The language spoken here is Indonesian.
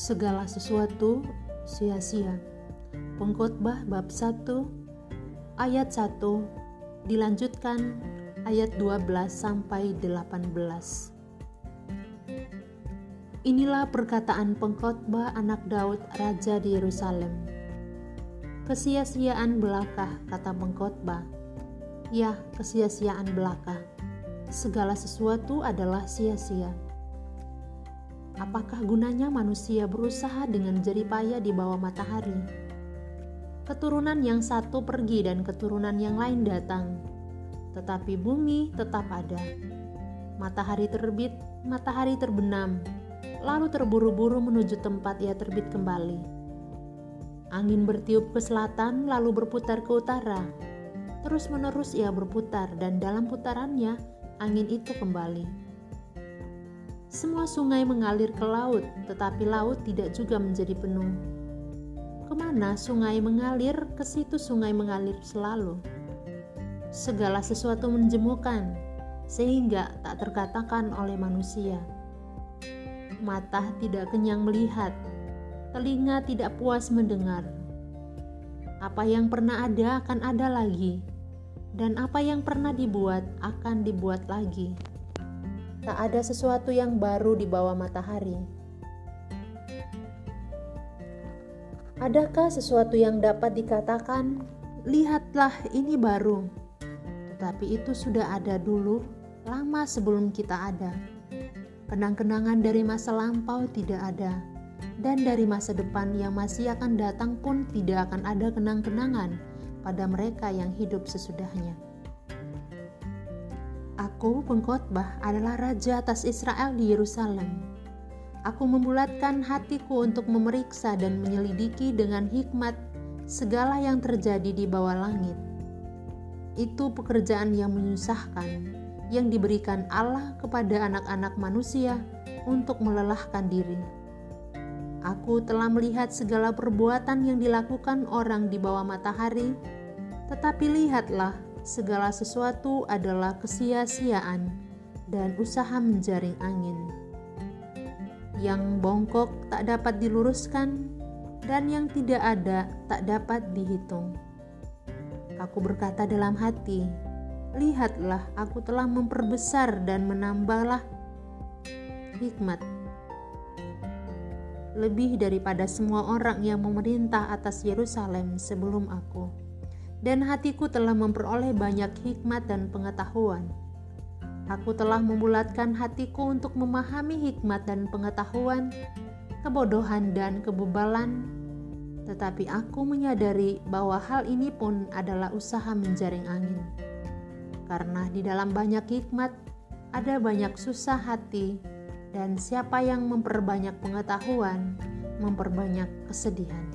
Segala sesuatu sia-sia. Pengkhotbah bab 1 ayat 1 dilanjutkan ayat 12 sampai 18. Inilah perkataan pengkhotbah anak Daud raja di Yerusalem. Kesia-siaan belaka kata pengkhotbah. Ya, kesia-siaan belaka. Segala sesuatu adalah sia-sia apakah gunanya manusia berusaha dengan jeripaya di bawah matahari? Keturunan yang satu pergi dan keturunan yang lain datang, tetapi bumi tetap ada. Matahari terbit, matahari terbenam, lalu terburu-buru menuju tempat ia terbit kembali. Angin bertiup ke selatan, lalu berputar ke utara. Terus-menerus ia berputar, dan dalam putarannya angin itu kembali. Semua sungai mengalir ke laut, tetapi laut tidak juga menjadi penuh. Ke mana sungai mengalir, ke situ sungai mengalir selalu. Segala sesuatu menjemukan, sehingga tak terkatakan oleh manusia. Mata tidak kenyang melihat, telinga tidak puas mendengar. Apa yang pernah ada akan ada lagi, dan apa yang pernah dibuat akan dibuat lagi tak ada sesuatu yang baru di bawah matahari. Adakah sesuatu yang dapat dikatakan, "Lihatlah, ini baru"? Tetapi itu sudah ada dulu, lama sebelum kita ada. Kenang-kenangan dari masa lampau tidak ada, dan dari masa depan yang masih akan datang pun tidak akan ada kenang-kenangan pada mereka yang hidup sesudahnya. Aku, pengkhotbah, adalah raja atas Israel di Yerusalem. Aku membulatkan hatiku untuk memeriksa dan menyelidiki dengan hikmat segala yang terjadi di bawah langit. Itu pekerjaan yang menyusahkan, yang diberikan Allah kepada anak-anak manusia untuk melelahkan diri. Aku telah melihat segala perbuatan yang dilakukan orang di bawah matahari, tetapi lihatlah segala sesuatu adalah kesia-siaan dan usaha menjaring angin. Yang bongkok tak dapat diluruskan, dan yang tidak ada tak dapat dihitung. Aku berkata dalam hati, "Lihatlah, aku telah memperbesar dan menambahlah hikmat." Lebih daripada semua orang yang memerintah atas Yerusalem sebelum aku dan hatiku telah memperoleh banyak hikmat dan pengetahuan. Aku telah membulatkan hatiku untuk memahami hikmat dan pengetahuan, kebodohan dan kebebalan, tetapi aku menyadari bahwa hal ini pun adalah usaha menjaring angin. Karena di dalam banyak hikmat ada banyak susah hati, dan siapa yang memperbanyak pengetahuan, memperbanyak kesedihan.